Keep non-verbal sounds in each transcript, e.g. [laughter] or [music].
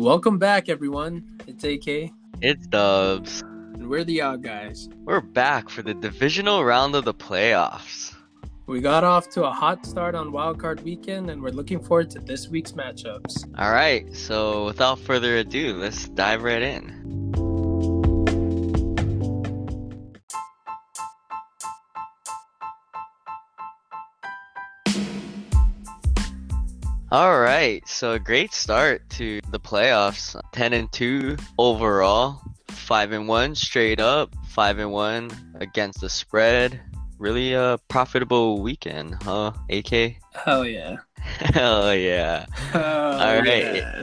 Welcome back, everyone. It's AK, It's Dubs. and we're the Odd Guys. We're back for the divisional round of the playoffs. We got off to a hot start on Wildcard Weekend, and we're looking forward to this week's matchups. All right, so without further ado, let's dive right in. All right, so a great start to the playoffs. 10 and 2 overall, 5 and 1 straight up, 5 and 1 against the spread. Really a profitable weekend, huh? AK? [laughs] Hell yeah. Hell yeah. Hell right. yeah.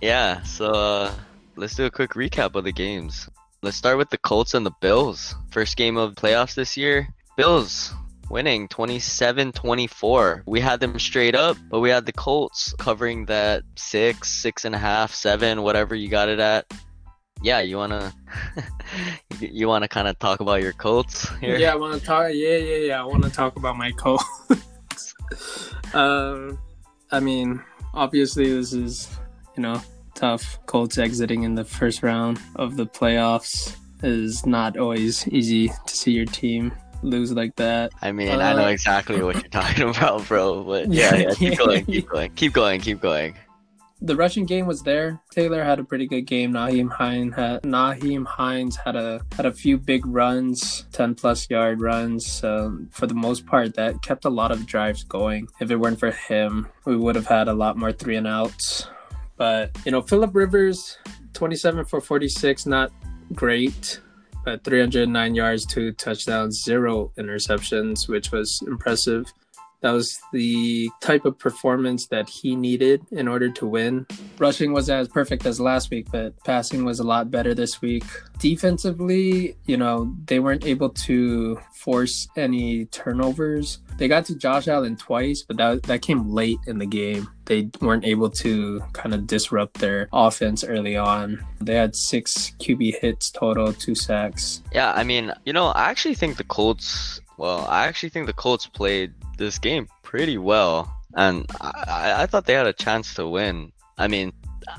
Yeah, so uh, let's do a quick recap of the games. Let's start with the Colts and the Bills. First game of playoffs this year. Bills winning 27-24. We had them straight up, but we had the Colts covering that six, six and a half, seven, whatever you got it at. Yeah, you wanna [laughs] you wanna kind of talk about your Colts here? Yeah, I want to talk. Yeah, yeah, yeah. I want to talk about my Colts. [laughs] um, I mean, obviously, this is you know tough. Colts exiting in the first round of the playoffs is not always easy to see your team lose like that. I mean, I know Uh, exactly what you're talking [laughs] about, bro. But yeah, yeah, keep going, keep [laughs] going, keep going, keep going. the rushing game was there. Taylor had a pretty good game. Nyheim Hines had Nyheim Hines had a had a few big runs, ten plus yard runs. Um, for the most part, that kept a lot of drives going. If it weren't for him, we would have had a lot more three and outs. But you know, Philip Rivers, twenty seven for forty six, not great. But 309 yards, two touchdowns, zero interceptions, which was impressive. That was the type of performance that he needed in order to win. Rushing was as perfect as last week, but passing was a lot better this week. Defensively, you know, they weren't able to force any turnovers. They got to Josh Allen twice, but that, that came late in the game. They weren't able to kind of disrupt their offense early on. They had six QB hits total, two sacks. Yeah, I mean, you know, I actually think the Colts. Well, I actually think the Colts played this game pretty well, and I, I, thought they had a chance to win. I mean,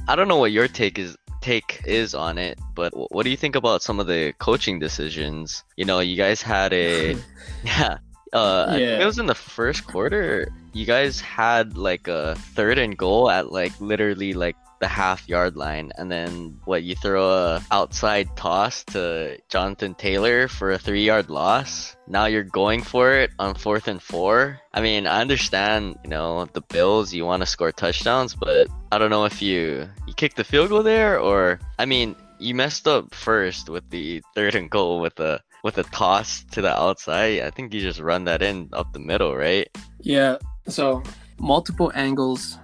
I don't know what your take is take is on it, but what do you think about some of the coaching decisions? You know, you guys had a yeah. [laughs] [laughs] Uh, I think Yeah. it was in the first quarter. You guys had like a third and goal at like literally like the half yard line, and then what? You throw a outside toss to Jonathan Taylor for a three yard loss. Now you're going for it on fourth and four. I mean, I understand, you know, the Bills. You want to score touchdowns, but I don't know if you you kicked the field goal there, or I mean, you messed up first with the third and goal with a with a toss to the outside. I think you just run that in up the middle, right? Yeah. So multiple angles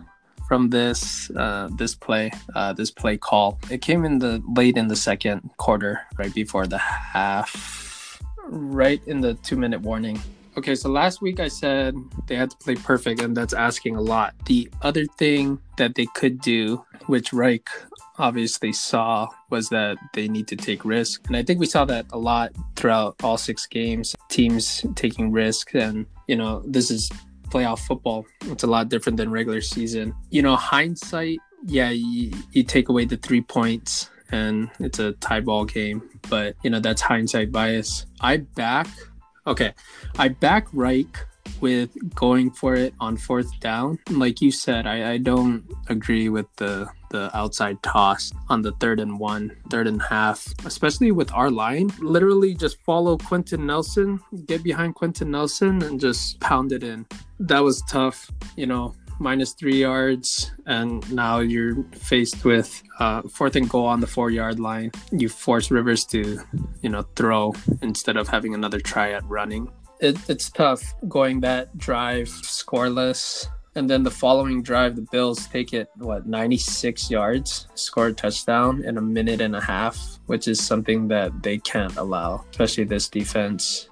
from this uh, this play, uh, this play call. It came in the late in the second quarter, right before the half, right in the two minute warning. Okay, so last week I said they had to play perfect, and that's asking a lot. The other thing that they could do, which Reich obviously saw, was that they need to take risk. And I think we saw that a lot throughout all six games. Teams taking risks, and you know, this is playoff football. It's a lot different than regular season. You know, hindsight, yeah, you, you take away the three points and it's a tie ball game, but you know, that's hindsight bias. I back, okay, I back Reich with going for it on fourth down. Like you said, I, I don't agree with the the outside toss on the third and one, third and half, especially with our line. Literally just follow Quenton Nelson, get behind Quenton Nelson and just pound it in. That was tough, you know. Minus three yards, and now you're faced with uh, fourth and goal on the four yard line. You force Rivers to, you know, throw instead of having another try at running it, it's tough going that drive scoreless and then the following drive the bills take it what 96 yards score a touchdown in a minute and a half which is something that they can't allow especially this defense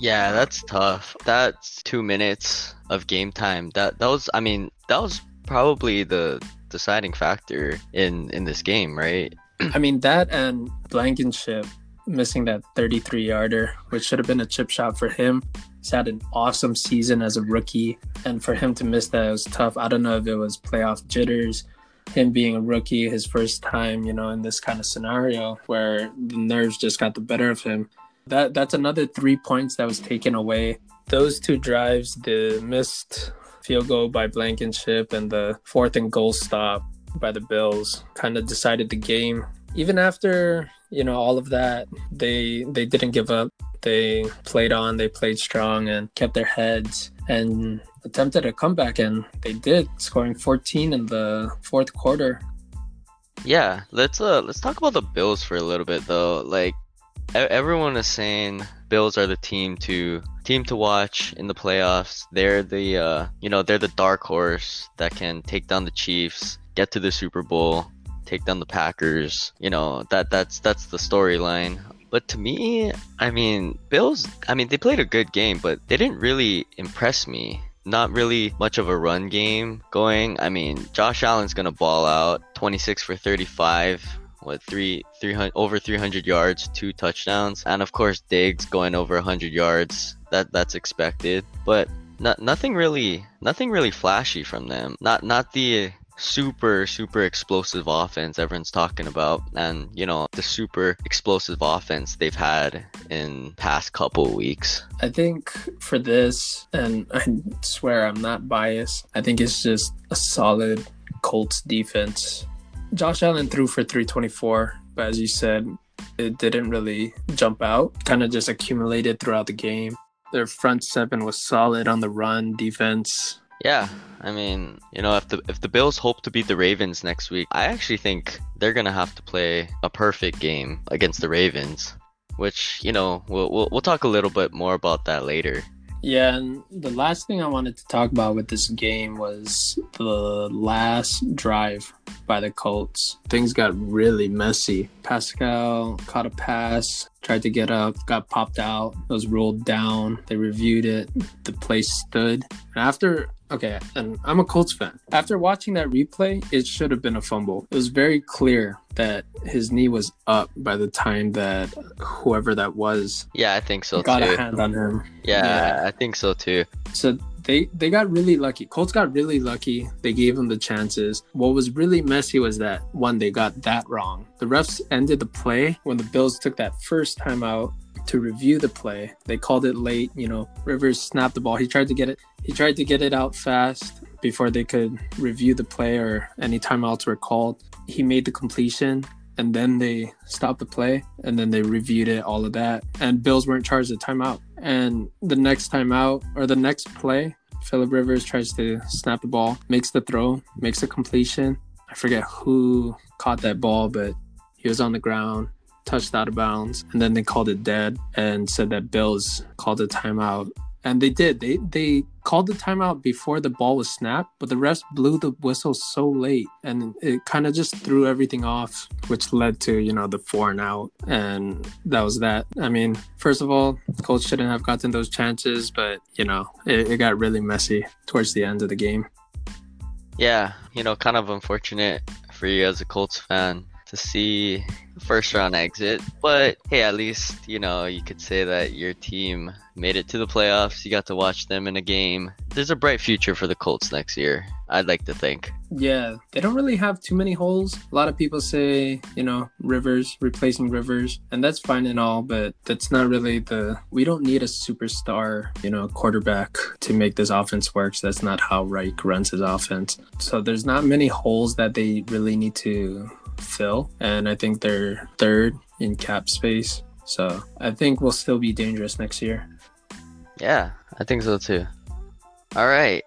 Yeah, that's tough. That's two minutes of game time. That that was, I mean, that was probably the deciding factor in in this game, right? i mean that and blankenship missing that 33 yarder which should have been a chip shot for him he's had an awesome season as a rookie and for him to miss that was tough i don't know if it was playoff jitters him being a rookie, his first time, you know, in this kind of scenario where the nerves just got the better of him. That that's another three points that was taken away. Those two drives, the missed field goal by Blankenship and the fourth and goal stop by the Bills, kind of decided the game. Even after you know all of that, they they didn't give up. They played on, they played strong, and kept their heads and attempted a comeback, and they did, scoring 14 in the fourth quarter. Yeah, let's uh let's talk about the Bills for a little bit though. Like everyone is saying Bills are the team to team to watch in the playoffs. They're the uh, you know they're the dark horse that can take down the Chiefs, get to the Super Bowl, take down the Packers. You know that that's that's the storyline. But to me, I mean, Bills. I mean, they played a good game, but they didn't really impress me not really much of a run game going. I mean, Josh Allen's gonna ball out, 26 for 35, what three 300 over 300 yards, two touchdowns, and of course Diggs going over 100 yards. That that's expected, but not, nothing really nothing really flashy from them. Not not the super super explosive offense everyone's talking about. And you know the super explosive offense they've had in past couple weeks. I think for this and i swear i'm not biased i think it's just a solid colts defense. Josh allen threw for 324 but as you said it didn't really jump out kind of just accumulated throughout the game. Their front seven was solid on the run defense yeah, I mean, you know, if the if the Bills hope to beat the Ravens next week, I actually think they're gonna have to play a perfect game against the Ravens, which you know we'll we'll, we'll talk a little bit more about that later. Yeah, and the last thing I wanted to talk about with this game was the last drive by the Colts. Things got really messy. Pascal caught a pass, tried to get up, got popped out, was rolled down. They reviewed it. The play stood. And after Okay, and I'm a Colts fan. After watching that replay, it should have been a fumble. It was very clear that his knee was up by the time that whoever that was. Yeah, I think so got too. a hand on him. Yeah, yeah, I think so too. So they they got really lucky. Colts got really lucky. They gave him the chances. What was really messy was that one they got that wrong. The refs ended the play when the Bills took that first time out to review the play. They called it late. You know, Rivers snapped the ball. He tried to get it. He tried to get it out fast before they could review the play or any timeouts were called. He made the completion and then they stopped the play and then they reviewed it, all of that. And Bills weren't charged a timeout. And the next timeout or the next play, Philip Rivers tries to snap the ball, makes the throw, makes a completion. I forget who caught that ball, but he was on the ground touched out of bounds, and then they called it dead and said that Bills called a timeout. And they did. They they called the timeout before the ball was snapped, but the refs blew the whistle so late, and it kind of just threw everything off, which led to you know the four and out, and that was that. I mean, first of all, Colts shouldn't have gotten those chances, but you know it, it got really messy towards the end of the game. Yeah, you know, kind of unfortunate for you as a Colts fan to see first round exit. But hey, at least, you know, you could say that your team made it to the playoffs. You got to watch them in a game. There's a bright future for the Colts next year, I'd like to think. Yeah, they don't really have too many holes. A lot of people say, you know, Rivers, replacing Rivers, and that's fine and all, but that's not really the. We don't need a superstar, you know, quarterback to make this offense work. So that's not how Reich runs his offense. So there's not many holes that they really need to fill, and I think they're third in cap space. So I think we'll still be dangerous next year. Yeah, I think so too. All right,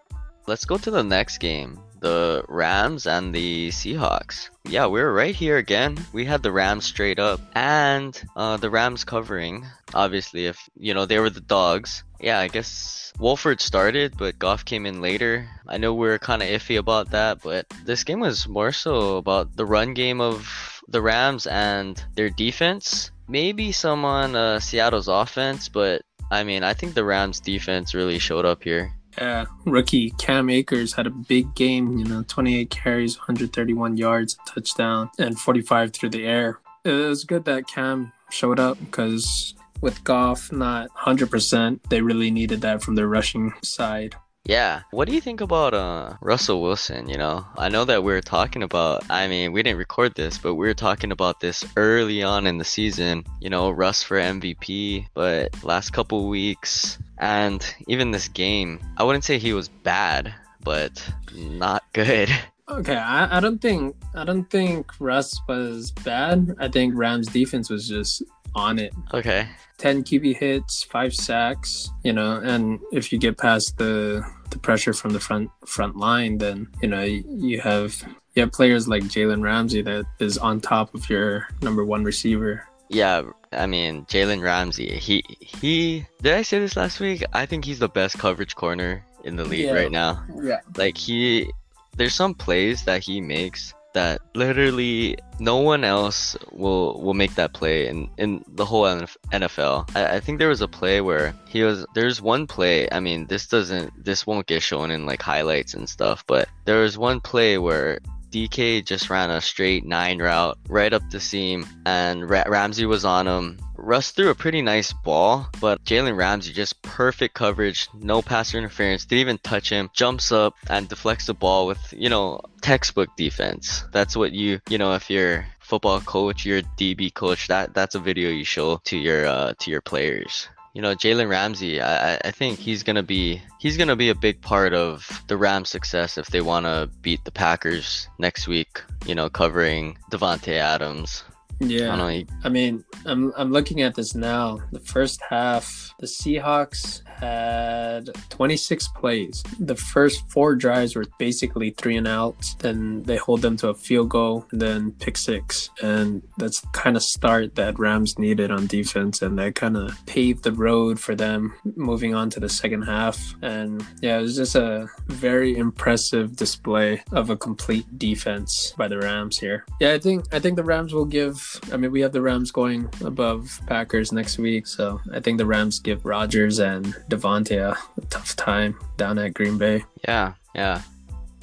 let's go to the next game the Rams and the Seahawks. Yeah, we are right here again. We had the Rams straight up and uh, the Rams covering. Obviously, if you know they were the dogs. Yeah, I guess Wolford started, but Goff came in later. I know we are kind of iffy about that, but this game was more so about the run game of the Rams and their defense. Maybe some on uh, Seattle's offense, but I mean, I think the Rams defense really showed up here. Yeah, rookie Cam Akers had a big game, you know, 28 carries, 131 yards, touchdown, and 45 through the air. It was good that Cam showed up because with Goff not 100%, they really needed that from their rushing side. Yeah. What do you think about uh Russell Wilson, you know? I know that we are talking about I mean, we didn't record this, but we were talking about this early on in the season, you know, Russ for MVP, but last couple weeks and even this game, I wouldn't say he was bad, but not good. [laughs] Okay, I, I don't think I don't think Russ was bad. I think Rams defense was just on it. Okay. 10 QB hits, five sacks, you know, and if you get past the the pressure from the front front line, then you know you have you have players like Jalen Ramsey that is on top of your number one receiver. Yeah, I mean Jalen Ramsey. He he. Did I say this last week? I think he's the best coverage corner in the league Yeah. right now. Yeah. Like he, there's some plays that he makes that literally no one else will will make that play in in the whole NFL. I, I think there was a play where he was. There's one play. I mean, this doesn't. This won't get shown in like highlights and stuff. But there was one play where. DK just ran a straight nine route right up the seam, and Ra- Ramsey was on him. Russ threw a pretty nice ball, but Jalen Ramsey just perfect coverage, no passer interference, didn't even touch him, jumps up and deflects the ball with, you know, textbook defense. That's what you, you know, if you're football coach, you're DB coach, that that's a video you show to your uh, to your players. You know, Jalen Ramsey, I, I- I think he's gonna be he's gonna be a big part of the Rams' success if they want to beat the Packers next week. You know, covering Davante Adams. I Yeah. he- I mean, I'm I'm looking at this now. The first half, the Seahawks had 26 plays. The first four drives were basically three and outs. Then they hold them to a field goal, and then pick six, and that's kind of start that Rams needed on defense, and that kind of paved the road for them moving on to the second half. And yeah, it was just a very impressive display of a complete defense by the Rams here. Yeah, I think I think the Rams will give. I mean, we have the Rams going above Packers next week, so I think the Rams give Rodgers and Davante a, tough time down at Green Bay. Yeah, yeah.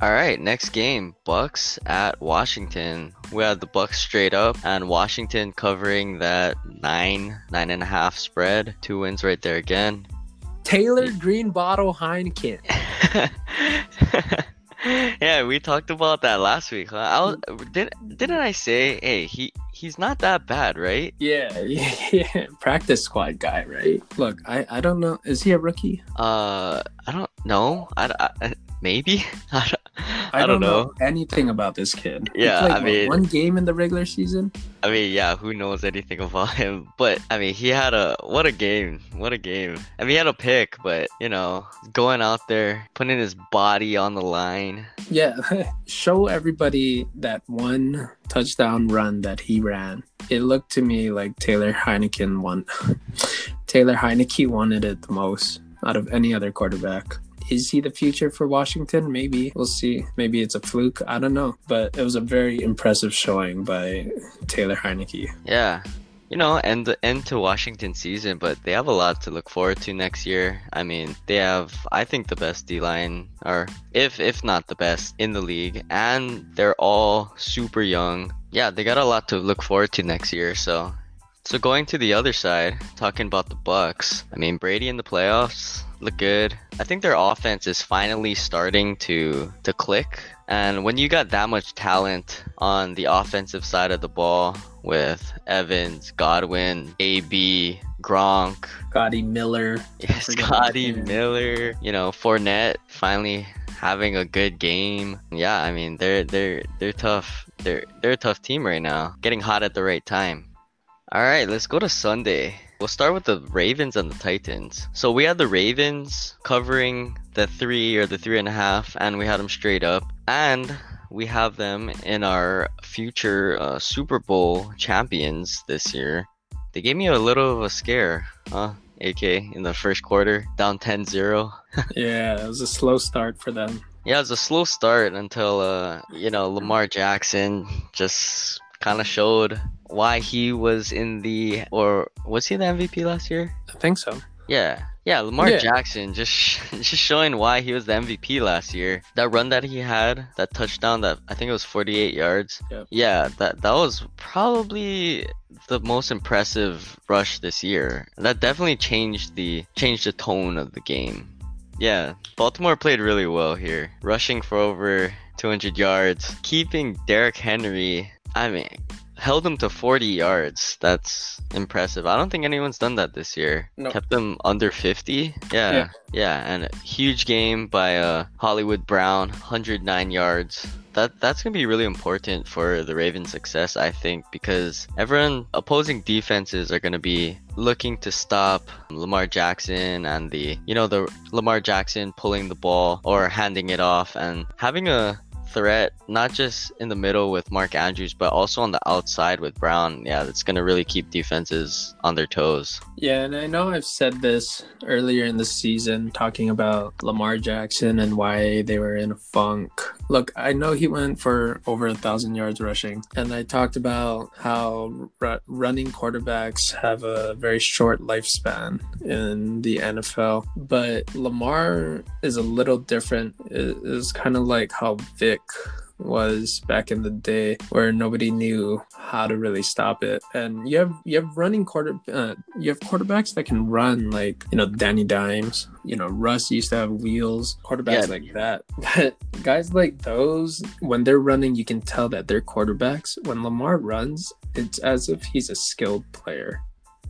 All right, next game, Bucks at Washington. We had the Bucks straight up, and Washington covering that nine, nine and a half spread. Two wins right there again. Taylor Green Bottle Heineken. [laughs] [laughs] yeah, we talked about that last week. Huh? I was, did didn't I say, hey, he he's not that bad, right? Yeah, [laughs] yeah, yeah. Practice squad guy, right? Look, I, I don't know. Is he a rookie? Uh, I don't know. I, I maybe. [laughs] I don't, I, don't, know. anything about this kid. He Yeah, played, I mean- one game in the regular season. I mean, yeah, who knows anything [laughs] about him? But I mean, he had a what a game, what a game. I mean, he had a pick, but you know, going out there, putting his body on the line. Yeah, [laughs] show everybody that one touchdown run that he ran. It looked to me like Taylor Heineken won. [laughs] Taylor Heineke wanted it the most out of any other quarterback. Is he the future for Washington? Maybe. We'll see. Maybe it's a fluke. I don't know. But it was a very impressive showing by Taylor Heineke. Yeah. You know, end the end to Washington season, but they have a lot to look forward to next year. I mean, they have I think the best D line or if if not the best in the league and they're all super young. Yeah, they got a lot to look forward to next year, so so going to the other side, talking about the Bucks. I mean, Brady in the playoffs look good. I think their offense is finally starting to to click. And when you got that much talent on the offensive side of the ball with Evans, Godwin, AB, Gronk, Scotty Miller. [laughs] yeah, Scotty. Miller, you know, Fournette finally having a good game. Yeah, I mean they're they're they're tough. They're they're a tough team right now. Getting hot at the right time. All right, let's go to Sunday. We'll start with the Ravens and the Titans. So we had the Ravens covering the three or the three and a half, and we had them straight up. And we have them in our future uh, Super Bowl champions this year. They gave me a little of a scare, huh? AK in the first quarter, down 10 0. [laughs] Yeah, it was a slow start for them. Yeah, it was a slow start until, uh, you know, Lamar Jackson just kind of showed why he was in the, or was he the MVP last year? I think so. Yeah, yeah, Lamar Yeah. Jackson just [laughs] just showing why he was the MVP last year. That run that he had, that touchdown, that I think it was 48 yards. Yep. Yeah, that that was probably the most impressive rush this year. That definitely changed the changed the tone of the game. yeah, Baltimore played really well here, rushing for over 200 yards, keeping Derrick Henry. I mean, held them to 40 yards. That's impressive. I don't think anyone's done that this year. Nope. Kept them under 50. Yeah, Yeah. yeah, and a huge game by uh, Hollywood Brown, 109 yards. That that's gonna be really important for the Ravens' success, I think, because everyone opposing defenses are gonna be looking to stop Lamar Jackson and the you know the Lamar Jackson pulling the ball or handing it off and having a threat not just in the middle with Mark Andrews but also on the outside with Brown. Yeah, that's gonna really keep defenses on their toes. Yeah, and I know I've said this earlier in the season, talking about Lamar Jackson and why they were in a funk. Look, I know he went for over a thousand yards rushing, and I talked about how ru- running quarterbacks have a very short lifespan in the NFL. But Lamar is a little different. It is kind of like how Vic was back in the day where nobody knew how to really stop it. And you have you have running quarter uh, you have quarterbacks that can run like you know danny dimes you know russ used to have wheels quarterbacks Yeah. like that. But [laughs] guys like those when they're running you can tell that they're quarterbacks. When lamar runs it's as if he's a skilled player.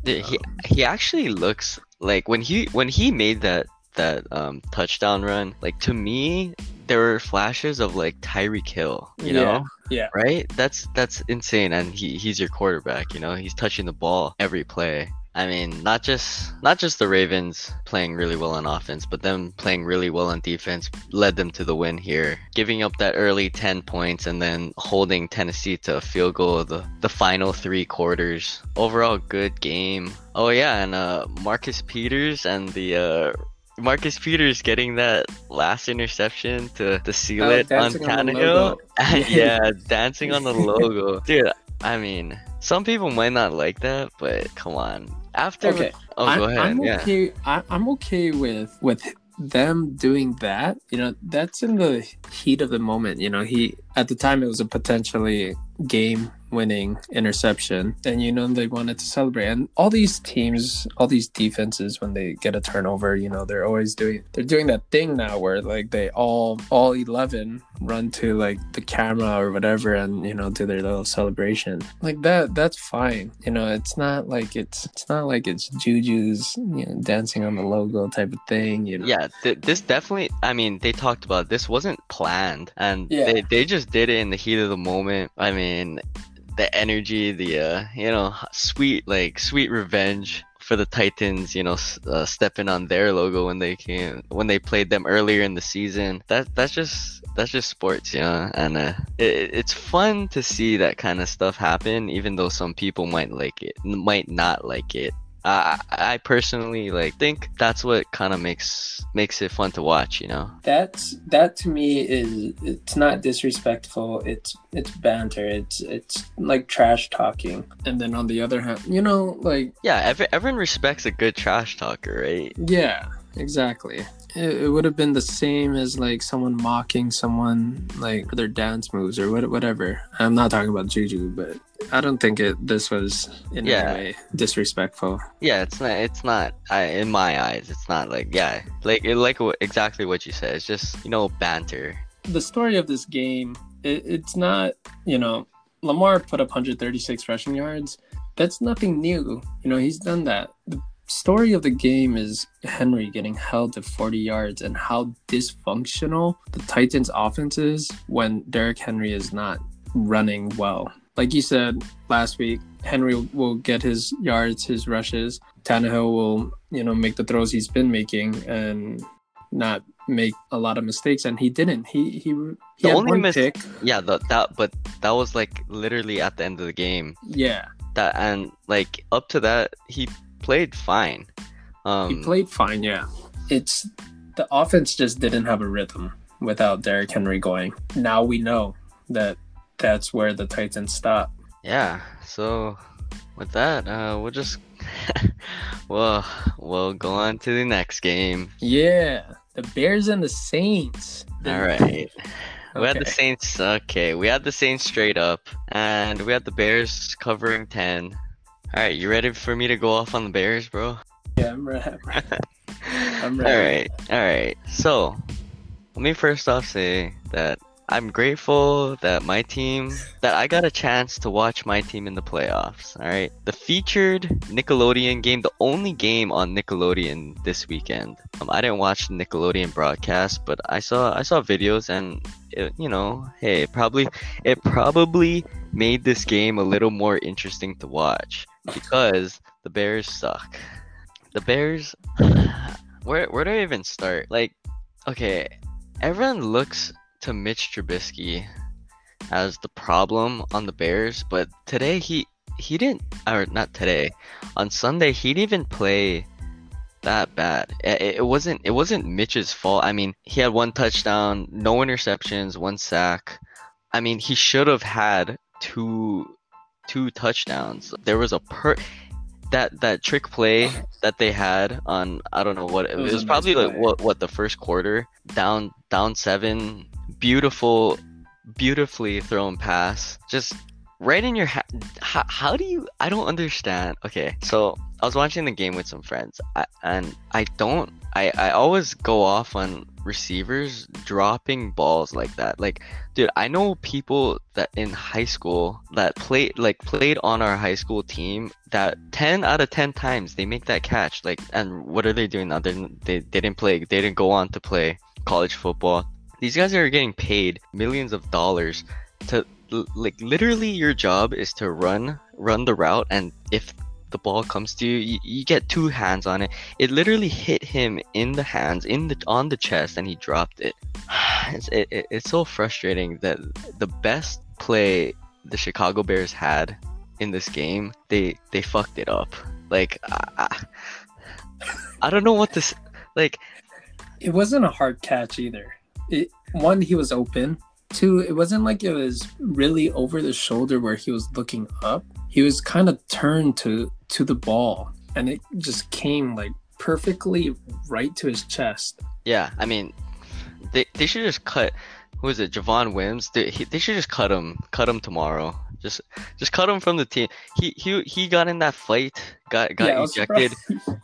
Dude, he he actually looks like when he when he made that that um touchdown run, like to me there were flashes of like Tyreek Hill, you Yeah, know? yeah. Right? That's that's insane and he he's your quarterback, you know? He's touching the ball every play. I mean, not just not just the Ravens playing really well on offense, but them playing really well on defense led them to the win here. Giving up that early 10 points and then holding Tennessee to a field goal the the final 3 quarters. Overall good game. Oh yeah, and uh Marcus Peters and the uh Marcus Peters getting that last interception to, to seal Oh, it on on Tannehill. logo. [laughs] yeah, [laughs] dancing on the logo. Dude, I mean, some people might not like that, but come on. After Okay, Oh, I'm, go ahead. I'm yeah. okay. I, I'm okay with with them doing that. You know, that's in the heat of the moment. You know, he at the time it was a potentially game winning interception and you know they wanted to celebrate and all these teams all these defenses when they get a turnover you know they're always doing they're doing that thing now where like they all all 11 run to like the camera or whatever and you know do their little celebration like that that's fine you know it's not like it's it's not like it's juju's you know dancing on the logo type of thing you know Yeah, th- this definitely. I mean, they talked about this wasn't planned, and Yeah. they they just did it in the heat of the moment. I mean, the energy, the uh, you know, sweet like sweet revenge for the Titans. You know, uh, stepping on their logo when they came when they played them earlier in the season. That that's just that's just sports, you know, and uh, it, it's fun to see that kind of stuff happen, even though some people might like it, might not like it. I I I personally like think that's what kind of makes makes it fun to watch, you know. that's that to me is it's not disrespectful it's it's banter it's it's like trash talking and then on the other hand you know like Yeah, every, everyone respects a good trash talker, right? yeah exactly it, it would have been the same as like someone mocking someone like for their dance moves or what, whatever i'm not talking about juju but i don't think it this was in Yeah. any way disrespectful Yeah, it's not. It's not. I, in my eyes, it's not like yeah, like it, like exactly what you said. It's just you know banter. the story of this game, it, it's not, you know, Lamar put up 136 rushing yards. That's nothing new. You know, he's done that. The story of the game is Henry getting held to 40 yards and how dysfunctional the Titans' offense is when Derrick Henry is not running well. Like you said last week, Henry will get his yards, his rushes. Tannehill will, you know, make the throws he's been making and not make a lot of mistakes. And he didn't. He he he The had only one mis- pick. Yeah, the, that but that was like literally at the end of the game. Yeah, That and like up to that, he played fine. Um, he played fine. Yeah, it's the offense just didn't have a rhythm without Derrick Henry going. Now we know that that's where the Titans stop. Yeah. So with that, uh, we'll just [laughs] well we'll go on to the next game. Yeah, the Bears and the Saints. The- All right. We had the Saints. Okay, we had the Saints straight up, and we had the Bears covering ten. All right, you ready for me to go off on the Bears, bro? Yeah, I'm ready. [laughs] I'm All ready. right, all right. So, let me first off say that I'm grateful that my team, that I got a chance to watch my team in the playoffs. All right, the featured Nickelodeon game, the only game on Nickelodeon this weekend. Um, I didn't watch the Nickelodeon broadcast, but I saw I saw videos, and it, you know, hey, probably it probably made this game a little more interesting to watch because the Bears suck. The Bears, [sighs] where where do I even start? Like, okay, everyone looks to Mitch Trubisky as the problem on the Bears, but today he he didn't, or not today, on Sunday he didn't even play that bad. It, it wasn't it wasn't Mitch's fault. I mean, he had one touchdown, no interceptions, one sack. I mean, he should have had two two touchdowns. There was a per that that trick play that they had on I don't know what it, It was was, a nice probably like what what the first quarter down down seven beautiful beautifully thrown pass just right in your ha- how, how do you I don't understand okay so I was watching the game with some friends. I, and I don't I I always go off on receivers dropping balls like that. Like dude i know people that in high school that played like played on our high school team that 10 out of 10 times they make that catch. Like and what are they doing now? They're, they, they didn't play they didn't go on to play college football. These guys are getting paid millions of dollars to like literally your job is to run run the route. And if the ball comes to you, you you get two hands on it it literally hit him in the hands in the on the chest and he dropped it [sighs] it's, it, it- it's so frustrating that the best play the chicago bears had in this game they they fucked it up like i, I, don't know what this like It wasn't a hard catch either. It one, he was open. Two, it wasn't like it was really over the shoulder where he was looking up. He was kind of turned to to the ball, and it just came like perfectly right to his chest. Yeah, I mean, they they should just cut. Who is it? Javon Wims. They he, they should just cut him. Cut him tomorrow. Just just cut him from the team. He he he got in that fight. Got got Yeah, ejected.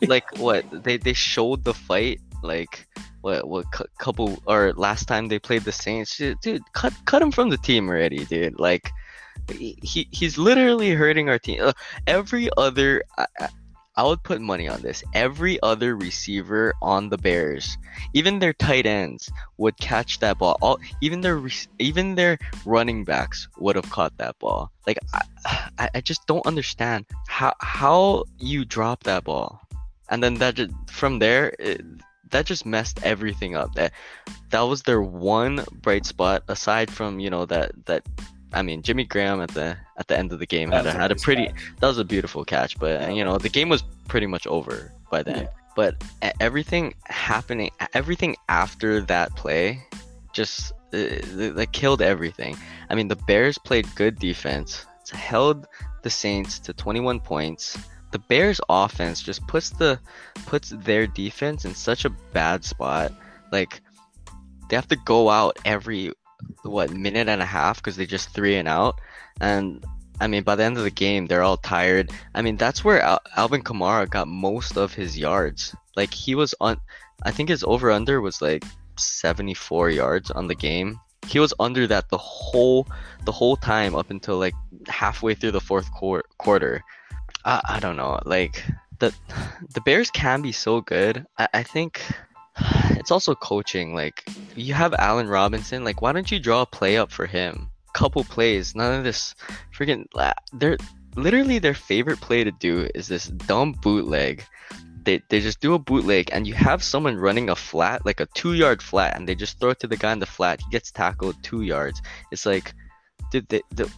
like what? They they showed the fight. Like what what cou- couple or last time they played the Saints. Dude, cut cut him from the team already, dude. Like he he- he's literally hurting our team. Every other. I, I- would put money on this. Every other receiver on the Bears, even their tight ends, would catch that ball. All even their even their running backs would have caught that ball. Like I, I, I just don't understand how how you drop that ball, and then that just, from there it, that just messed everything up. That that was their one bright spot aside from you know that that. I mean, Jimmy Graham at the at the end of the game had a, had a pretty catch. that was a beautiful catch, but you know the game was pretty much over by then. Yeah. But everything happening, everything after that play, just uh, that killed everything. I mean, the Bears played good defense, held the Saints to 21 points. The Bears offense just puts the puts their defense in such a bad spot. Like they have to go out every what minute and a half because they just three and out. And I mean, by the end of the game, they're all tired. I mean, that's where Al- Alvin Kamara got most of his yards. Like he was on, I think his over under was like 74 yards on the game. He was under that the whole the whole time up until like halfway through the fourth quar- quarter. I, I don't know. Like the [sighs] the Bears can be so good. I, I think [sighs] it's also coaching. Like you have Allen Robinson. Like why don't you draw a play up for him? Couple plays. None of this freaking. Ah, they're literally their favorite play to do is this dumb bootleg. They, they just do a bootleg and you have someone running a flat like a two yard flat and they just throw it to the guy in the flat he gets tackled two yards it's like dude the, the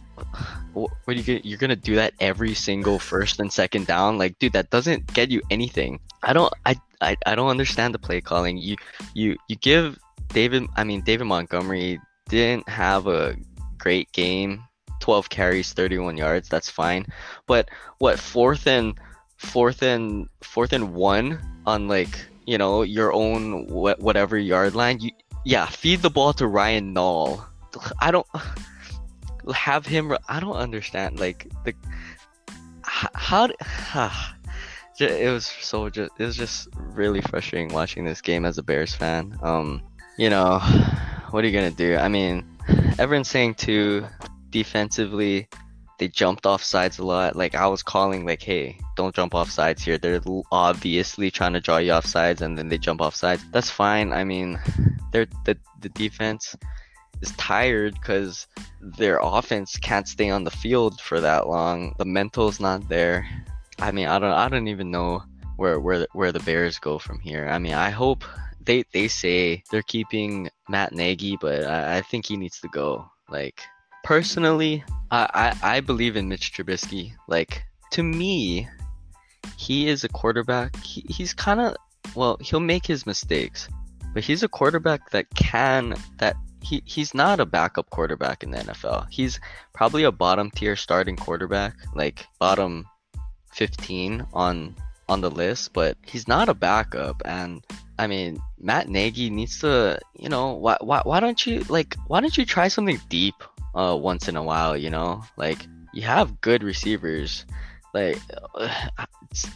what are you gonna you're gonna do that every single first and second down like dude that doesn't get you anything. I don't i i, I don't understand the play calling. You you you give david i mean david montgomery didn't have a great game. 12 carries 31 yards that's fine. But what fourth and fourth and fourth and one on like you know your own wha- whatever yard line you yeah feed the ball to ryan Nall. i don't have him i don't understand like the how d- [sighs] it was so just it was just really frustrating watching this game as a Bears fan. Um, you know, [sighs] what are you gonna do? I mean, [sighs] everyone's saying too defensively they jumped off sides a lot. Like I was calling like, hey, don't jump off sides here. They're obviously trying to draw you off sides and then they jump off sides. That's fine. I mean, they're the the defense is tired because their offense can't stay on the field for that long. The mental's not there. I mean, I don't I don't even know where where where the Bears go from here. I mean, I hope they they say they're keeping Matt Nagy, but I, I think he needs to go. Like personally, I, I I believe in Mitch Trubisky. Like to me, he is a quarterback. He, he's kind of well, he'll make his mistakes, but he's a quarterback that can that he he's not a backup quarterback in the NFL. He's probably a bottom tier starting quarterback, like bottom 15 on on the list, but he's not a backup and I mean, Matt Nagy needs to, you know, why, why, why don't you like why don't you try something deep uh once in a while, you know? Like you have good receivers. Like uh,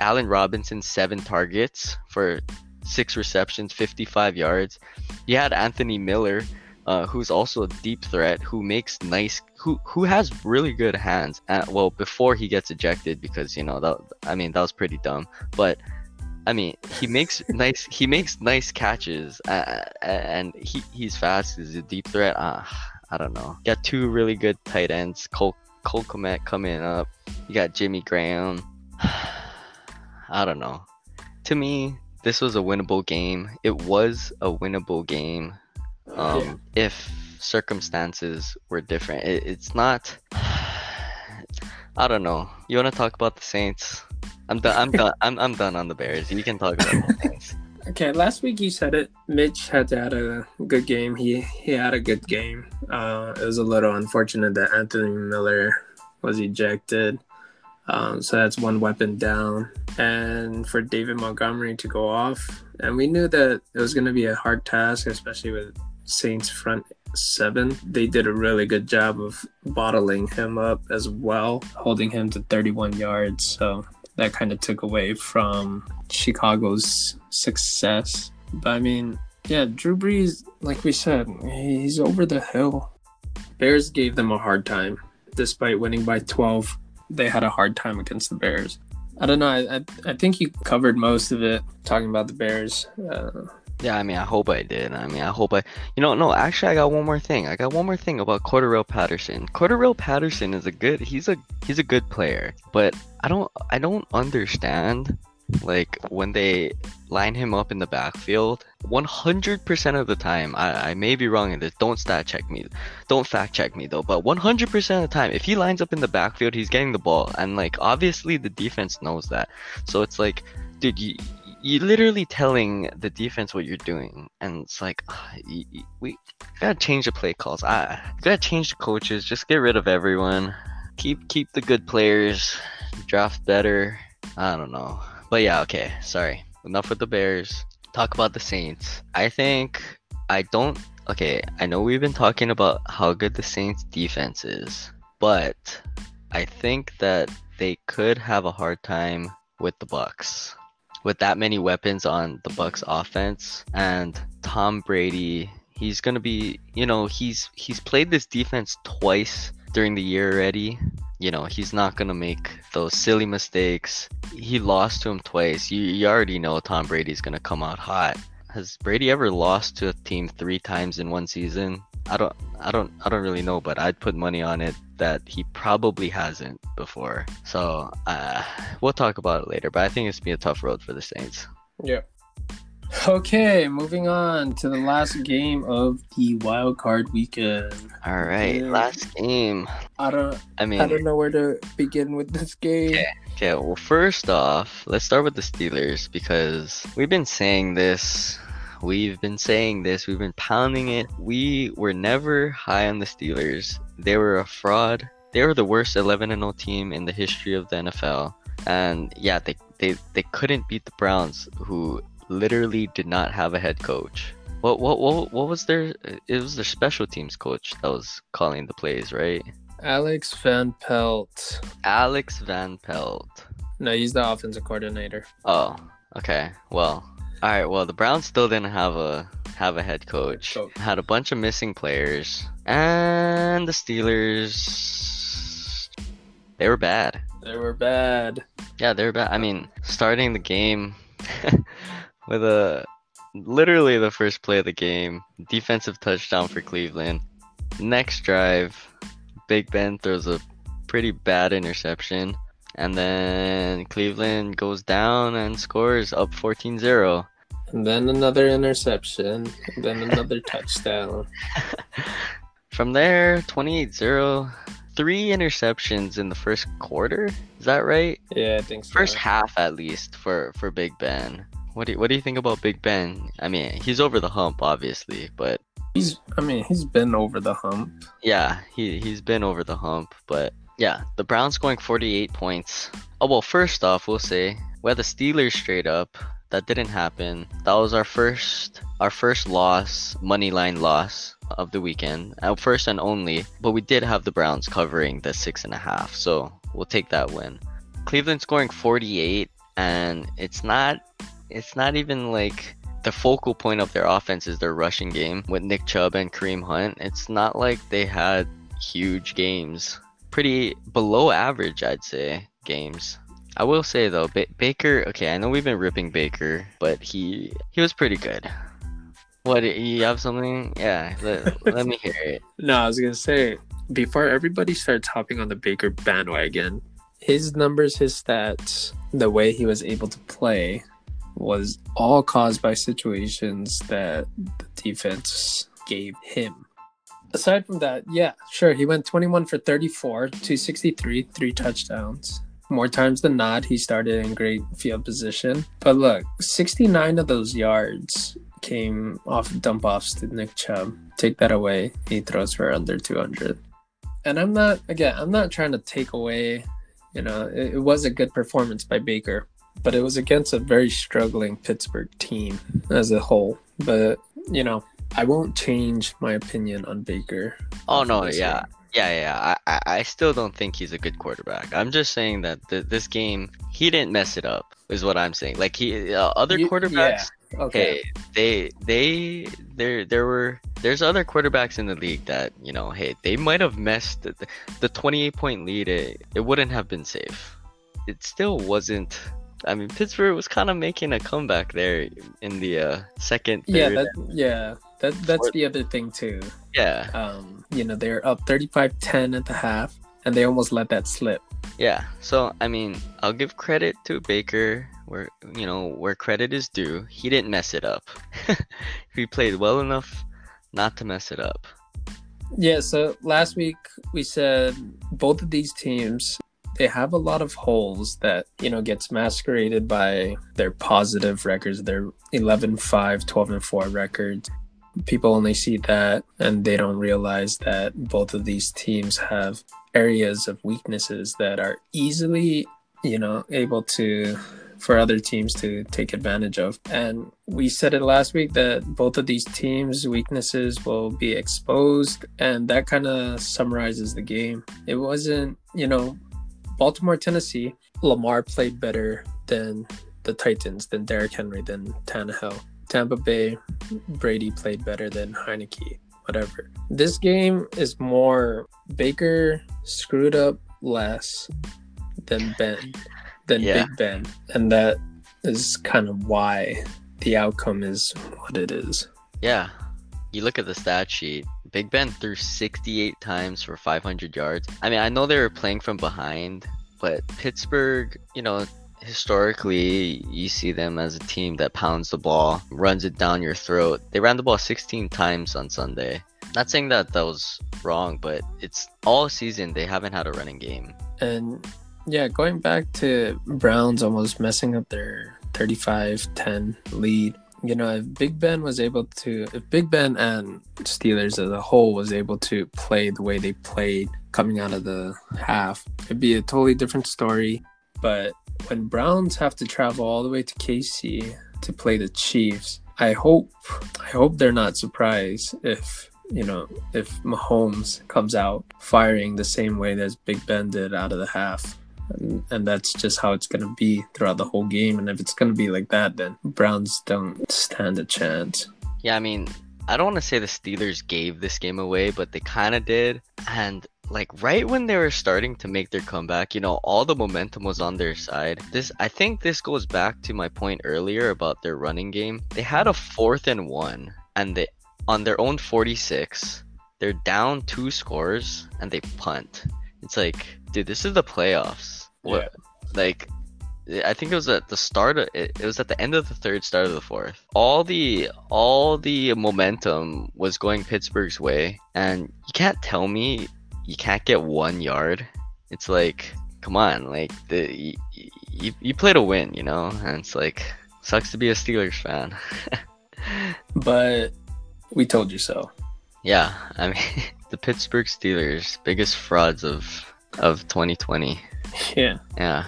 Allen Robinson 7 targets for 6 receptions, 55 yards. You had Anthony Miller uh, who's also a deep threat, who makes nice, who who has really good hands. Uh, well, before he gets ejected, because you know that I mean that was pretty dumb. But I mean he makes [laughs] nice he makes nice catches, uh, and he he's fast. He's a deep threat. Uh, I don't know. Got two really good tight ends. Cole Cole Kmet coming up. You got Jimmy Graham. [sighs] I don't know. To me, this was a winnable game. It was a winnable game um, yeah. if circumstances were different. It, it's not. I don't know. You want to talk about the Saints? I'm done. I'm done. I'm, I'm done on the Bears. You can talk about the Saints. [laughs] Okay, last week you said it. Mitch had to had a good game. He he had a good game. Uh, it was a little unfortunate that Anthony Miller was ejected. Um, so that's one weapon down. And for David Montgomery to go off, and we knew that it was going to be a hard task, especially with Saints front seven. They did a really good job of bottling him up as well, holding him to 31 yards. So that kind of took away from Chicago's success. But I mean, yeah, Drew Brees, like we said, he's over the hill. Bears gave them a hard time. Despite winning by 12, they had a hard time against the Bears. I don't know. I, I, I think you covered most of it talking about the Bears. Uh, yeah, I mean, I hope I did. I mean, I hope I. You know, no, actually, I got one more thing. I got one more thing about Cordarrelle Patterson. Cordarrelle Patterson is a good. He's a he's a good player, but I don't I don't understand like when they line him up in the backfield 100% of the time I, I may be wrong in this don't stat check me don't fact check me though but 100% of the time if he lines up in the backfield he's getting the ball and like obviously the defense knows that so it's like dude you you're literally telling the defense what you're doing, and it's like uh, you, you, we gotta change the play calls. I gotta change the coaches. Just get rid of everyone. Keep keep the good players. Draft better. I don't know, but yeah, okay. Sorry. Enough with the Bears. Talk about the Saints. I think I don't. Okay, I know we've been talking about how good the Saints defense is, but I think that they could have a hard time with the Bucks with that many weapons on the Bucks offense and Tom Brady, he's going to be, you know, he's he's played this defense twice during the year already. You know, he's not going to make those silly mistakes. He lost to him twice. You, you already know Tom Brady's going to come out hot. Has Brady ever lost to a team 3 times in one season? I don't I don't I don't really know, but I'd put money on it that he probably hasn't before. So uh, we'll talk about it later. But I think it's been a tough road for the Saints. Yeah. Okay, moving on to the last game of the wild card weekend. All right, yeah. last game. I don't. I mean, I don't know where to begin with this game. Okay. Okay. Well, first off, let's start with the Steelers because we've been saying this We've been saying this, we've been pounding it. We were never high on the Steelers. They were a fraud. They were the worst 11 0 team in the history of the NFL. And yeah, they, they, they couldn't beat the Browns, who literally did not have a head coach. What, what what what was their? It was their special teams coach that was calling the plays, right? Alex Van Pelt. Alex Van Pelt. No, he's the offensive coordinator. Oh, okay. Well, all right. Well, the Browns still didn't have a have a head coach. Coach. Had a bunch of missing players, and the Steelers they were bad. They were bad. Yeah, they were bad. I mean, starting the game [laughs] with a literally the first play of the game, defensive touchdown for Cleveland. Next drive, Big Ben throws a pretty bad interception. And then Cleveland goes down and scores up 14 0. And then another interception. And then another [laughs] touchdown. From there, 28 0. Three interceptions in the first quarter. Is that right? Yeah, I think so. First half, at least, for, for Big Ben. What do, you, what do you think about Big Ben? I mean, he's over the hump, obviously, but He's I mean, he's been over the hump. yeah, he, he's been over the hump. But yeah, the Browns scoring 48 points. Oh, well, first off, we'll say we had the Steelers straight up. That didn't happen. That was our first our first loss, money line loss of the weekend. Our first and only. But we did have the Browns covering the six and a half, so we'll take that win. Cleveland scoring 48, and it's not it's not even like the focal point of their offense is their rushing game with Nick Chubb and Kareem Hunt. It's not like they had huge games. Pretty below average, I'd say, games. I will say though, ba- Baker. Okay, I know we've been ripping Baker, but he he was pretty good. What you have something? Yeah, let, [laughs] let me hear it. No, I was gonna say before everybody starts hopping on the Baker bandwagon, his numbers, his stats, the way he was able to play was all caused by situations that the defense gave him. Aside from that, yeah, sure, he went 21 for 34, 263, three touchdowns. More times than not, he started in great field position. But look, 69 of those yards came off dump offs to Nick Chubb. Take that away, he throws for under 200. And I'm not, again, I'm not trying to take away, you know, it, it was a good performance by Baker, but it was against a very struggling Pittsburgh team as a whole. But, you know, I won't change my opinion on Baker. Oh no, yeah, game. Yeah, yeah. I, I, still don't think he's a good quarterback. I'm just saying that th- this game he didn't mess it up. Is what I'm saying. Like he, uh, other You- quarterbacks, Okay. hey, they, they, there, there were, there's other quarterbacks in the league that you know, hey, they might have messed the, the 28 point lead. It, it wouldn't have been safe. It still wasn't. I mean, Pittsburgh was kind of making a comeback there in the uh, second, Yeah, that, yeah, that that's the other thing too. yeah. Um, you know, they're up 35-10 at the half, and they almost let that slip. Yeah, so I mean, I'll give credit to Baker where you know where credit is due. He didn't mess it up. [laughs] he played well enough not to mess it up. Yeah, so last week we said both of these teams they have a lot of holes that, you know, gets masqueraded by their positive records, their 11-5, 12 and 4 records. People only see that and they don't realize that both of these teams have areas of weaknesses that are easily, you know, able to for other teams to take advantage of. And we said it last week that both of these teams' weaknesses will be exposed, and that kind of summarizes the game. It wasn't, you know, Baltimore, Tennessee, Lamar played better than the Titans, than Derrick Henry, than Tannehill. Tampa Bay, Brady played better than Heinicke, whatever. This game is more Baker screwed up less than Ben, than Yeah. Big Ben. And that is kind of why the outcome is what it is. Yeah, you look at the stat sheet. Big Ben threw 68 times for 500 yards. I mean, I know they were playing from behind, but Pittsburgh, you know, historically, you see them as a team that pounds the ball, runs it down your throat. They ran the ball 16 times on Sunday. Not saying that that was wrong, but it's all season they haven't had a running game. And yeah, going back to Browns almost messing up their 35-10 lead. You know, if Big Ben was able to if Big Ben and Steelers as a whole was able to play the way they played coming out of the half, it'd be a totally different story. But when Browns have to travel all the way to KC to play the Chiefs, I hope I hope they're not surprised if you know if Mahomes comes out firing the same way that Big Ben did out of the half And, and that's just how it's going to be throughout the whole game. And if it's going to be like that, then Browns don't stand a chance. Yeah, I mean, I don't want to say the Steelers gave this game away, but they kind of did. And like right when they were starting to make their comeback, you know, all the momentum was on their side. This I think this goes back to my point earlier about their running game. They had a fourth and one and they on their own 46, they're down two scores and they punt. It's like, dude, this is the playoffs. What yeah. like I think it was at the start of it, it was at the end of the third, start of the fourth. All the all the momentum was going Pittsburgh's way and you can't tell me you can't get one yard. It's like, come on, like the you, you, you play to win, you know, and it's like sucks to be a Steelers fan. [laughs] but we told you so. Yeah, I mean [laughs] the Pittsburgh Steelers, biggest frauds of of 2020. Yeah. Yeah.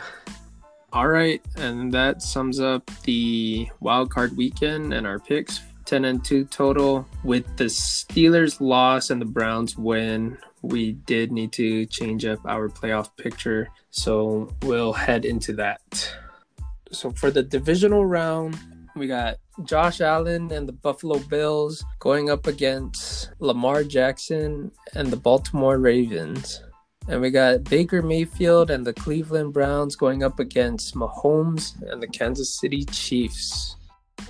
All right, and that sums up the wild card weekend and our picks 10 and 2 total with the Steelers loss and the Browns win we did need to change up our playoff picture. So we'll head into that. So for the divisional round, we got Josh Allen and the Buffalo Bills going up against Lamar Jackson and the Baltimore Ravens. And we got Baker Mayfield and the Cleveland Browns going up against Mahomes and the Kansas City Chiefs.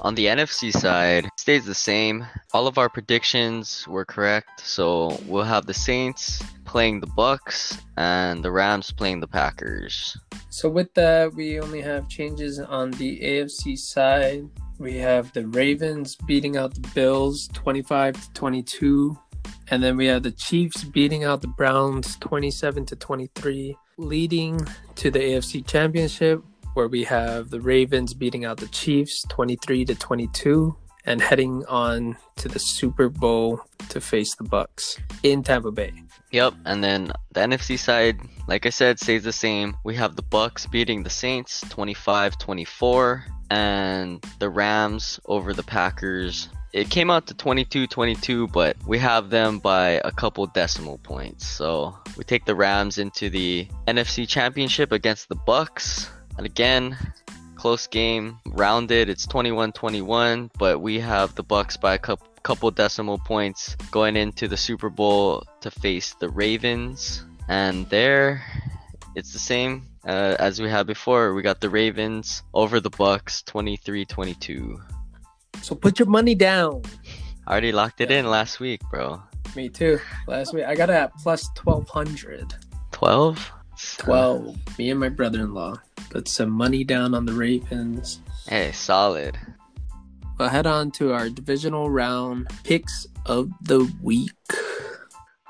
On the NFC side, stays the same. All of our predictions were correct, so we'll have the Saints playing the Bucks and the Rams playing the Packers. So with that, we only have changes on the AFC side. We have the Ravens beating out the Bills 25 to 22. And then we have the Chiefs beating out the Browns 27 to 23, leading to the AFC Championship where we have the Ravens beating out the Chiefs 23 to 22 and heading on to the Super Bowl to face the Bucks in Tampa Bay. Yep, and then the NFC side, like I said, stays the same. We have the Bucks beating the Saints 25-24 and the Rams over the Packers. It came out to 22-22, but we have them by a couple decimal points. So, we take the Rams into the NFC Championship against the Bucks and again, close game, rounded. It's 21-21, but we have the Bucks by a couple decimal points going into the Super Bowl to face the Ravens. And there, it's the same uh, as we had before. We got the Ravens over the Bucks, 23-22. So put your money down. I already locked it in last week, bro. Me too. Last week I got it at plus 1200. 12? 12. Me and my brother-in-law put some money down on the Ravens. Hey, solid. We'll head on to our divisional round picks of the week.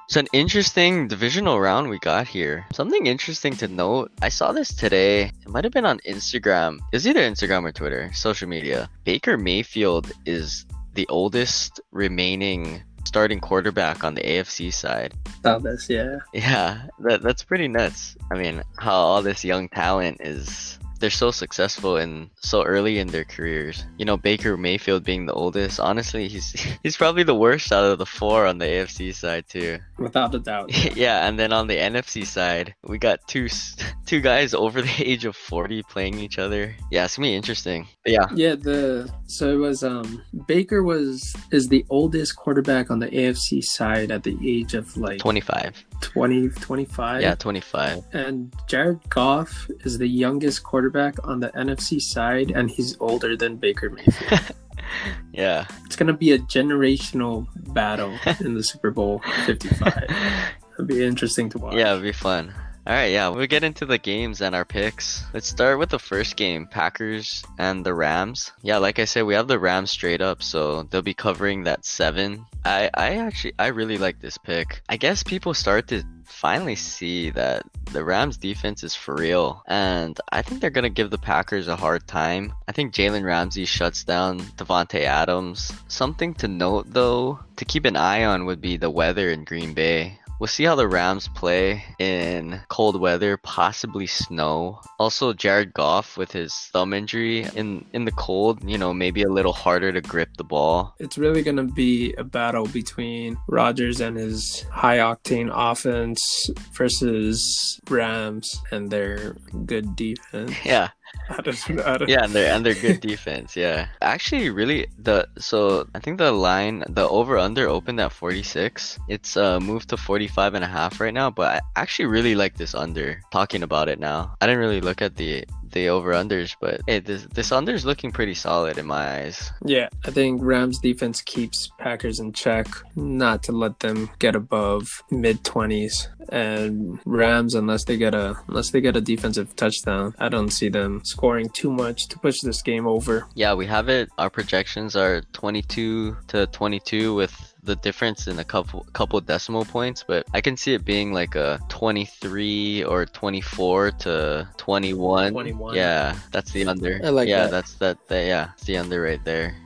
It's an interesting divisional round we got here. Something interesting to note. I saw this today. It might have been on Instagram. It's either Instagram or Twitter, social media. Baker Mayfield is the oldest remaining starting quarterback on the AFC side. Oh, this, yeah. Yeah, that, that's pretty nuts. I mean, how all this young talent is they're so successful and so early in their careers. You know, Baker Mayfield being the oldest, honestly, he's [laughs] he's probably the worst out of the four on the AFC side too. Without a doubt. [laughs] Yeah, and then on the NFC side, we got two [laughs] two guys over the age of 40 playing each other. Yeah, it's gonna be interesting. But yeah. Yeah, the so it was um Baker was is the oldest quarterback on the AFC side at the age of like 25. 20 25. Yeah, 25. And Jared Goff is the youngest quarterback on the NFC side and he's older than Baker Mayfield. [laughs] yeah. It's going to be a generational battle in the Super Bowl 55. [laughs] It'll be interesting to watch. Yeah, it'll be fun. All right, yeah, we'll get into the games and our picks. Let's start with the first game, Packers and the Rams. Yeah, like I said, we have the Rams straight up, so they'll be covering that seven. I, I actually, I really like this pick. I guess people start to finally see that the Rams defense is for real. And I think they're to give the Packers a hard time. I think Jalen Ramsey shuts down Davante Adams. Something to note though, to keep an eye on would be the weather in Green Bay. We'll see how the Rams play in cold weather, possibly snow. Also, Jared Goff with his thumb injury in in the cold, you know, maybe a little harder to grip the ball. It's really going to be a battle between Rodgers and his high octane offense versus Rams and their good defense. Yeah. [laughs] Yeah, and they're and they're good defense. Yeah, actually, really the so I think the line the over under opened at 46. It's uh moved to 45 and a half right now, but I actually really like this under. Talking about it now, I didn't really look at the the over unders, but hey, this this under is looking pretty solid in my eyes. Yeah, I think Rams defense keeps Packers in check, not to let them get above mid 20s. And Rams, unless they get a unless they get a defensive touchdown, I don't see them scoring too much to push this game over. Yeah, we have it. Our projections are 22 to 22 with the difference in a couple couple decimal points, but I can see it being like a 23 or 24 to 21. 21. Yeah, that's the under. I like yeah, that. that's that, that. Yeah, it's the under right there.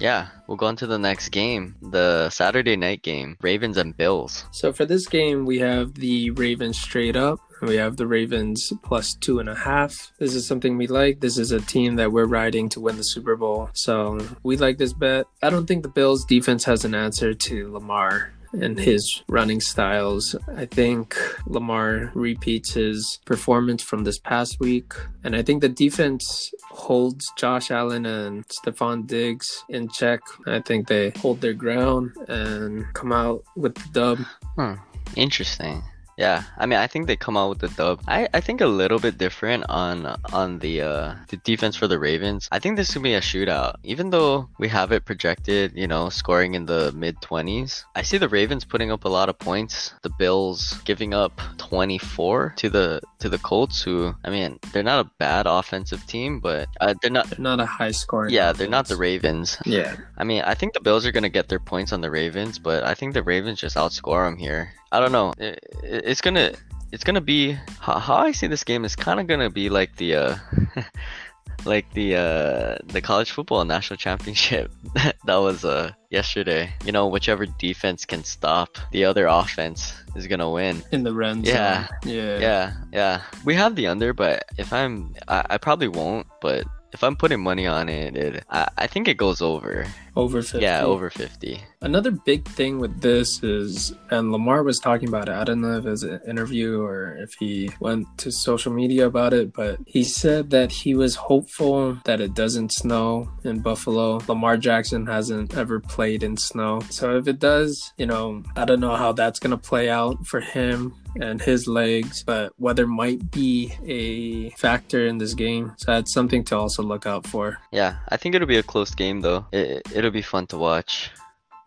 Yeah, we'll go on to the next game, the Saturday night game, Ravens and Bills. So for this game, we have the Ravens straight up. We have the Ravens plus two and a half. This is something we like. This is a team that we're riding to win the Super Bowl. So we like this bet. I don't think the Bills defense has an answer to Lamar and his running styles. I think Lamar repeats his performance from this past week. And I think the defense holds Josh Allen and Stefon Diggs in check. I think they hold their ground and come out with the dub. Hmm, interesting. Yeah, I mean, I think they come out with the dub. I, I think a little bit different on on the uh the defense for the Ravens. I think this could be a shootout, even though we have it projected, you know, scoring in the mid twenties. I see the Ravens putting up a lot of points. The Bills giving up twenty four to the to the Colts, who I mean, they're not a bad offensive team, but uh, they're not. They're not a high scoring. Yeah, they're not the. Ravens. Yeah. I mean, I think the Bills are gonna get their points on the Ravens, but I think the Ravens just outscore them here. I don't know. It, it- it's gonna it's gonna be how, how I see this game is kind of gonna be like the uh [laughs] like the uh the college football national championship [laughs] that was uh yesterday. You know, whichever defense can stop the other offense is gonna win. In the red Yeah. Yeah. Yeah, yeah. We have the under, but if I'm, I, I probably won't. But if I'm putting money on it, it I, I think it goes over. Over 50. Yeah, over fifty. Another big thing with this is, and Lamar was talking about it. I don't know if it was an interview or if he went to social media about it, but he said that he was hopeful that it doesn't snow in Buffalo. Lamar Jackson hasn't ever played in snow. So if it does, you know, I don't know how that's going to play out for him and his legs, but weather might be a factor in this game. So that's something to also look out for. Yeah, I think it'll be a close game though. It, it'll be fun to watch.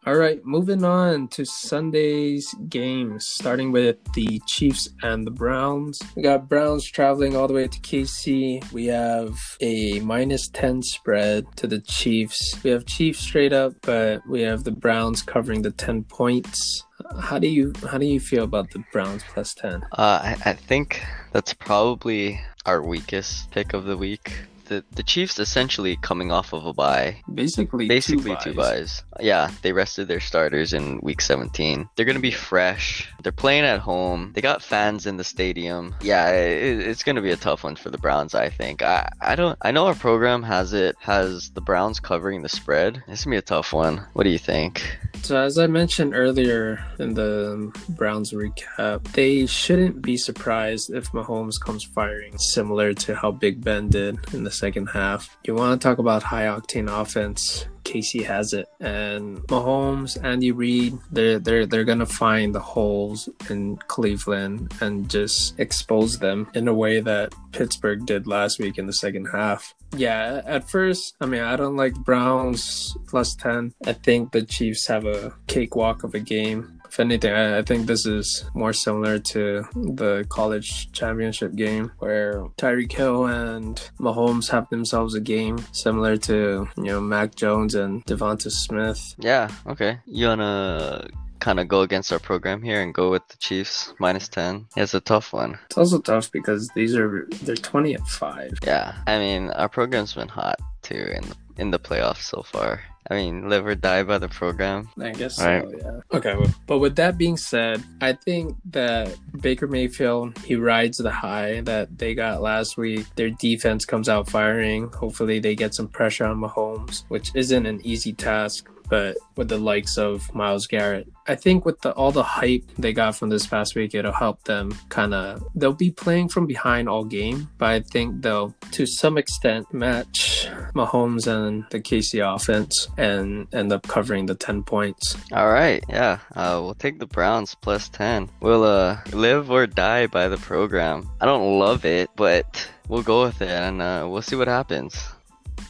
All right, moving on to Sunday's games, starting with the Chiefs and the Browns. We got Browns traveling all the way to KC. We have a minus 10 spread to the Chiefs. We have Chiefs straight up, but we have the Browns covering the 10 points. How do you how do you feel about the Browns plus 10? Uh, I, I think that's probably our weakest pick of the week. The the Chiefs essentially coming off of a bye. Basically, Basically two two byes. Yeah, they rested their starters in week 17. They're gonna be fresh. They're playing at home. They got fans in the stadium. Yeah, it, it's gonna be a tough one for the Browns. I think. I I don't. I know our program has it has the Browns covering the spread. It's gonna be a tough one. What do you think? So, as I mentioned earlier in the Browns recap, they shouldn't be surprised if Mahomes comes firing, similar to how Big Ben did in the second half. You want to talk about high octane offense? KC has it, and Mahomes, Andy Reid, they're they're they're gonna find the holes in Cleveland and just expose them in a way that Pittsburgh did last week in the second half. Yeah, at first, I mean, I don't like Browns plus 10. I think the Chiefs have a cakewalk of a game. If anything, I, I think this is more similar to the college championship game where Tyreek Hill and Mahomes have themselves a game similar to, you know, Mac Jones and DeVonta Smith. Yeah. Okay. You wanna kind of go against our program here and go with the Chiefs minus 10? It's a tough one. It's also tough because these are, they're 20 and 5. Yeah. I mean, our program's been hot too in in the playoffs so far. I mean, live or die by the program. I guess Right. so, yeah. Okay, but with that being said, I think that Baker Mayfield, he rides the high that they got last week. Their defense comes out firing. Hopefully, they get some pressure on Mahomes, which isn't an easy task. But with the likes of Myles Garrett, I think with the all the hype they got from this past week, it'll help them kind of. They'll be playing from behind all game, but I think they'll, to some extent, match Mahomes and the KC offense and end up covering the ten points. All right, yeah, uh, we'll take the Browns plus 10. We'll uh, live or die by the program. I don't love it, but we'll go with it and uh, we'll see what happens.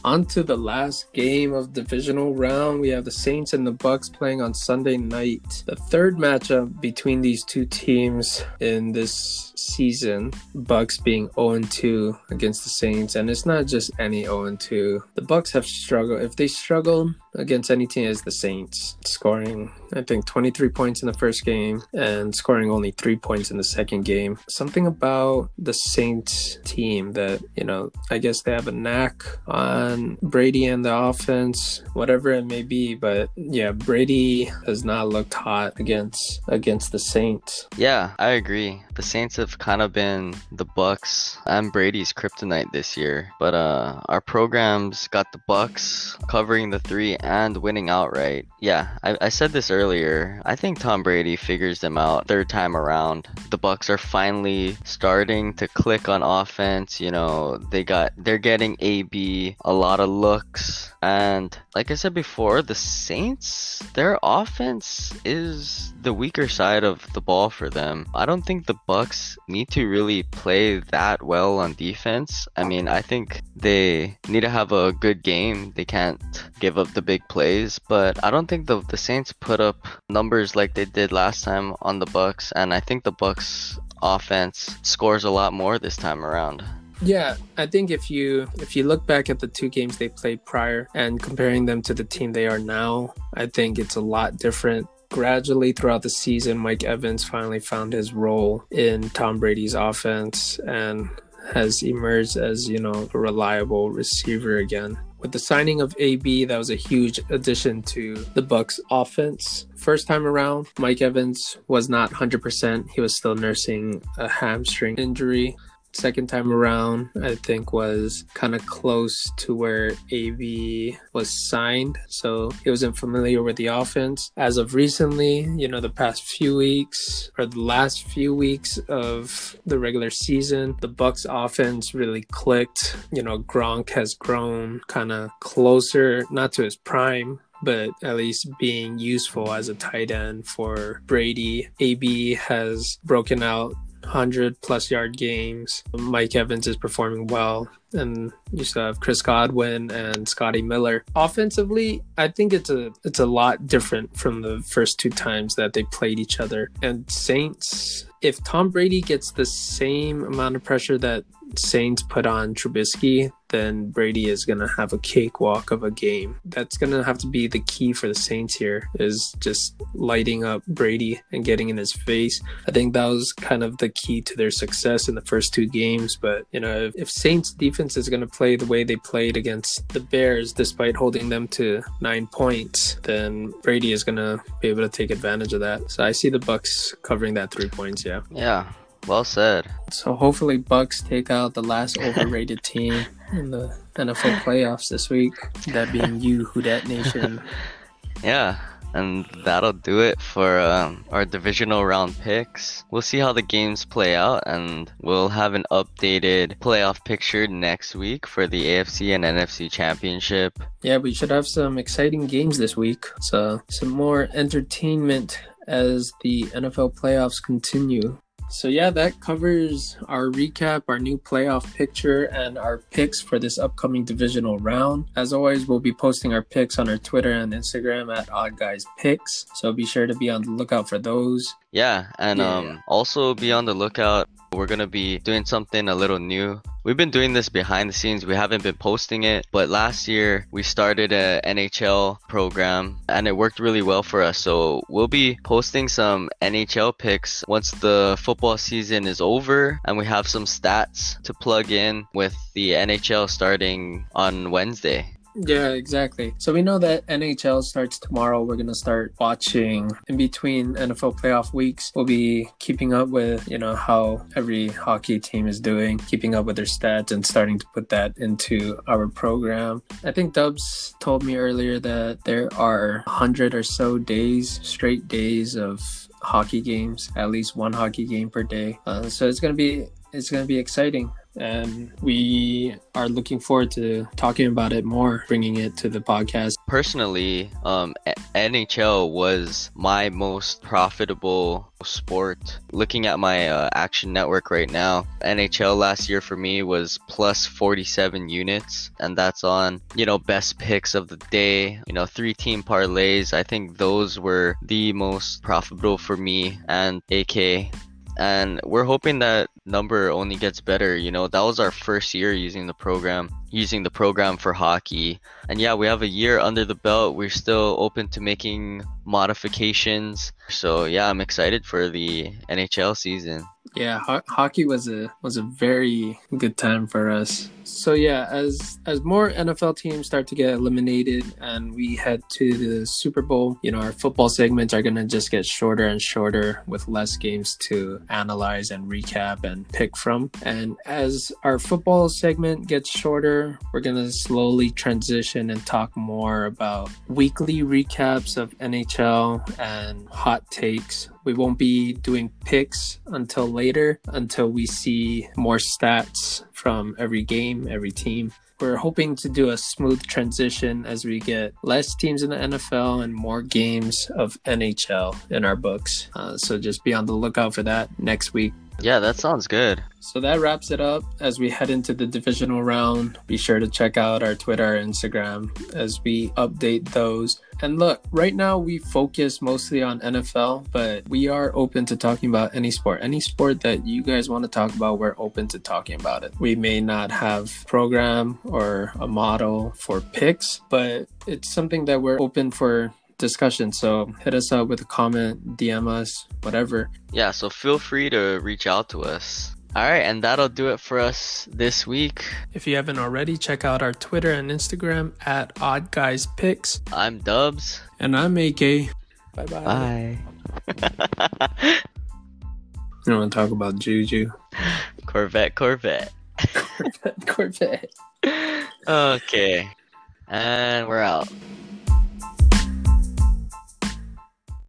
On to the last game of divisional round. We have the Saints and the Bucks playing on Sunday night. The third matchup between these two teams in this season. Bucks being 0-2 against the Saints, and it's not just any 0-2. The Bucks have struggled. If they struggle against any team, it's the Saints, scoring I think 23 points in the first game and scoring only three points in the second game. Something about the Saints team that you know, I guess they have a knack on Brady and the offense, whatever it may be. But yeah, Brady has not looked hot against against the Saints. Yeah, I agree. The Saints have kind of been the Bucks and Brady's kryptonite this year. But uh our programs got the Bucks covering the 3 and winning outright. Yeah, I, I said this earlier. I think Tom Brady figures them out third time around. The Bucks are finally starting to click on offense, you know, they got they're getting AB a lot of looks and like I said before, the Saints, their offense is the weaker side of the ball for them. I don't think the Bucks need to really play that well on defense. I mean, I think they need to have a good game. They can't give up the big plays, but I don't think the the Saints put up numbers like they did last time on the Bucks, and I think the Bucks offense scores a lot more this time around. Yeah, I think if you if you look back at the two games they played prior and comparing them to the team they are now, I think it's a lot different. Gradually throughout the season, Mike Evans finally found his role in Tom Brady's offense and has emerged as, you know, a reliable receiver again. With the signing of AB, that was a huge addition to the Bucks offense. First time around, Mike Evans was not 100%. He was still nursing a hamstring injury second time around i think was kind of close to where ab was signed. So he wasn't familiar with the offense. As of recently you know the past few weeks or the last few weeks of the regular season the bucks offense really clicked. You know gronk has grown kind of closer not to his prime but at least being useful as a tight end for Brady. AB has broken out 100 plus yard games. Mike Evans is performing well. And you still have Chris Godwin and Scotty Miller. Offensively, I think it's a it's a lot different from the first two times that they played each other. And Saints, if Tom Brady gets the same amount of pressure that Saints put on Trubisky, then Brady is going to have a cakewalk of a game. That's going to have to be the key for the Saints here is just lighting up Brady and getting in his face. I think that was kind of the key to their success in the first two games. But, you know, if, if Saints defense is going to play the way they played against the Bears, despite holding them to nine points, then Brady is going to be able to take advantage of that. So I see the Bucks covering that three points. Yeah. Yeah, well said. So hopefully Bucks take out the last [laughs] overrated team in the NFL playoffs this week. That being you, Who Dat Nation. [laughs] Yeah, and that'll do it for um, our divisional round picks. We'll see how the games play out, and we'll have an updated playoff picture next week for the AFC and NFC Championship. Yeah, we should have some exciting games this week. So some more entertainment as the NFL playoffs continue. So yeah, that covers our recap, our new playoff picture, and our picks for this upcoming divisional round. As always, we'll be posting our picks on our Twitter and Instagram at Odd Guys Picks. So be sure to be on the lookout for those. Yeah, and Yeah. um, also be on the lookout. We're gonna be doing something a little new. We've been doing this behind the scenes. We haven't been posting it, but last year we started a NHL program and it worked really well for us. So we'll be posting some NHL picks once the football season is over and we have some stats to plug in with the NHL starting on Wednesday. Yeah, exactly. So we know that NHL starts tomorrow. We're gonna start watching in between NFL playoff weeks. We'll be keeping up with you know how every hockey team is doing, keeping up with their stats, and starting to put that into our program. I think Dubs told me earlier that there are hundred or so days, straight days of hockey games, at least one hockey game per day. Uh, so it's gonna be it's gonna be exciting and we are looking forward to talking about it more, bringing it to the podcast. Personally, um, NHL was my most profitable sport. Looking at my uh, Action Network right now, NHL last year for me was plus 47 units, and that's on, you know, best picks of the day, you know, three team parlays. I think those were the most profitable for me and AK and we're hoping that number only gets better you know that was our first year using the program using the program for hockey. And yeah we have a year under the belt. We're still open to making modifications. So yeah i'm excited for the nhl season. Yeah, ho- hockey was a was a very good time for us. So yeah, as as more NFL teams start to get eliminated and we head to the Super Bowl, you know, our football segments are to just get shorter and shorter with less games to analyze and recap and pick from. And as our football segment gets shorter, we're to slowly transition and talk more about weekly recaps of NHL and hot takes we won't be doing picks until later, until we see more stats from every game, every team. We're hoping to do a smooth transition as we get less teams in the NFL and more games of NHL in our books. Uh, so just be on the lookout for that next week. Yeah, that sounds good. So that wraps it up as we head into the divisional round. Be sure to check out our Twitter and Instagram as we update those. And look, right now we focus mostly on NFL, but we are open to talking about any sport. Any sport that you guys want to talk about, we're open to talking about it. We may not have program or a model for picks, but it's something that we're open for discussion. So hit us up with a comment, DM us, whatever. Yeah, so feel free to reach out to us. All right, and that'll do it for us this week. If you haven't already, check out our Twitter and Instagram at Odd Guys Picks. I'm Dubs. And I'm AK. Bye bye. [laughs] Bye. you want to talk about Juju? [laughs] Corvette, Corvette. [laughs] Corvette, Corvette. okay. And we're out.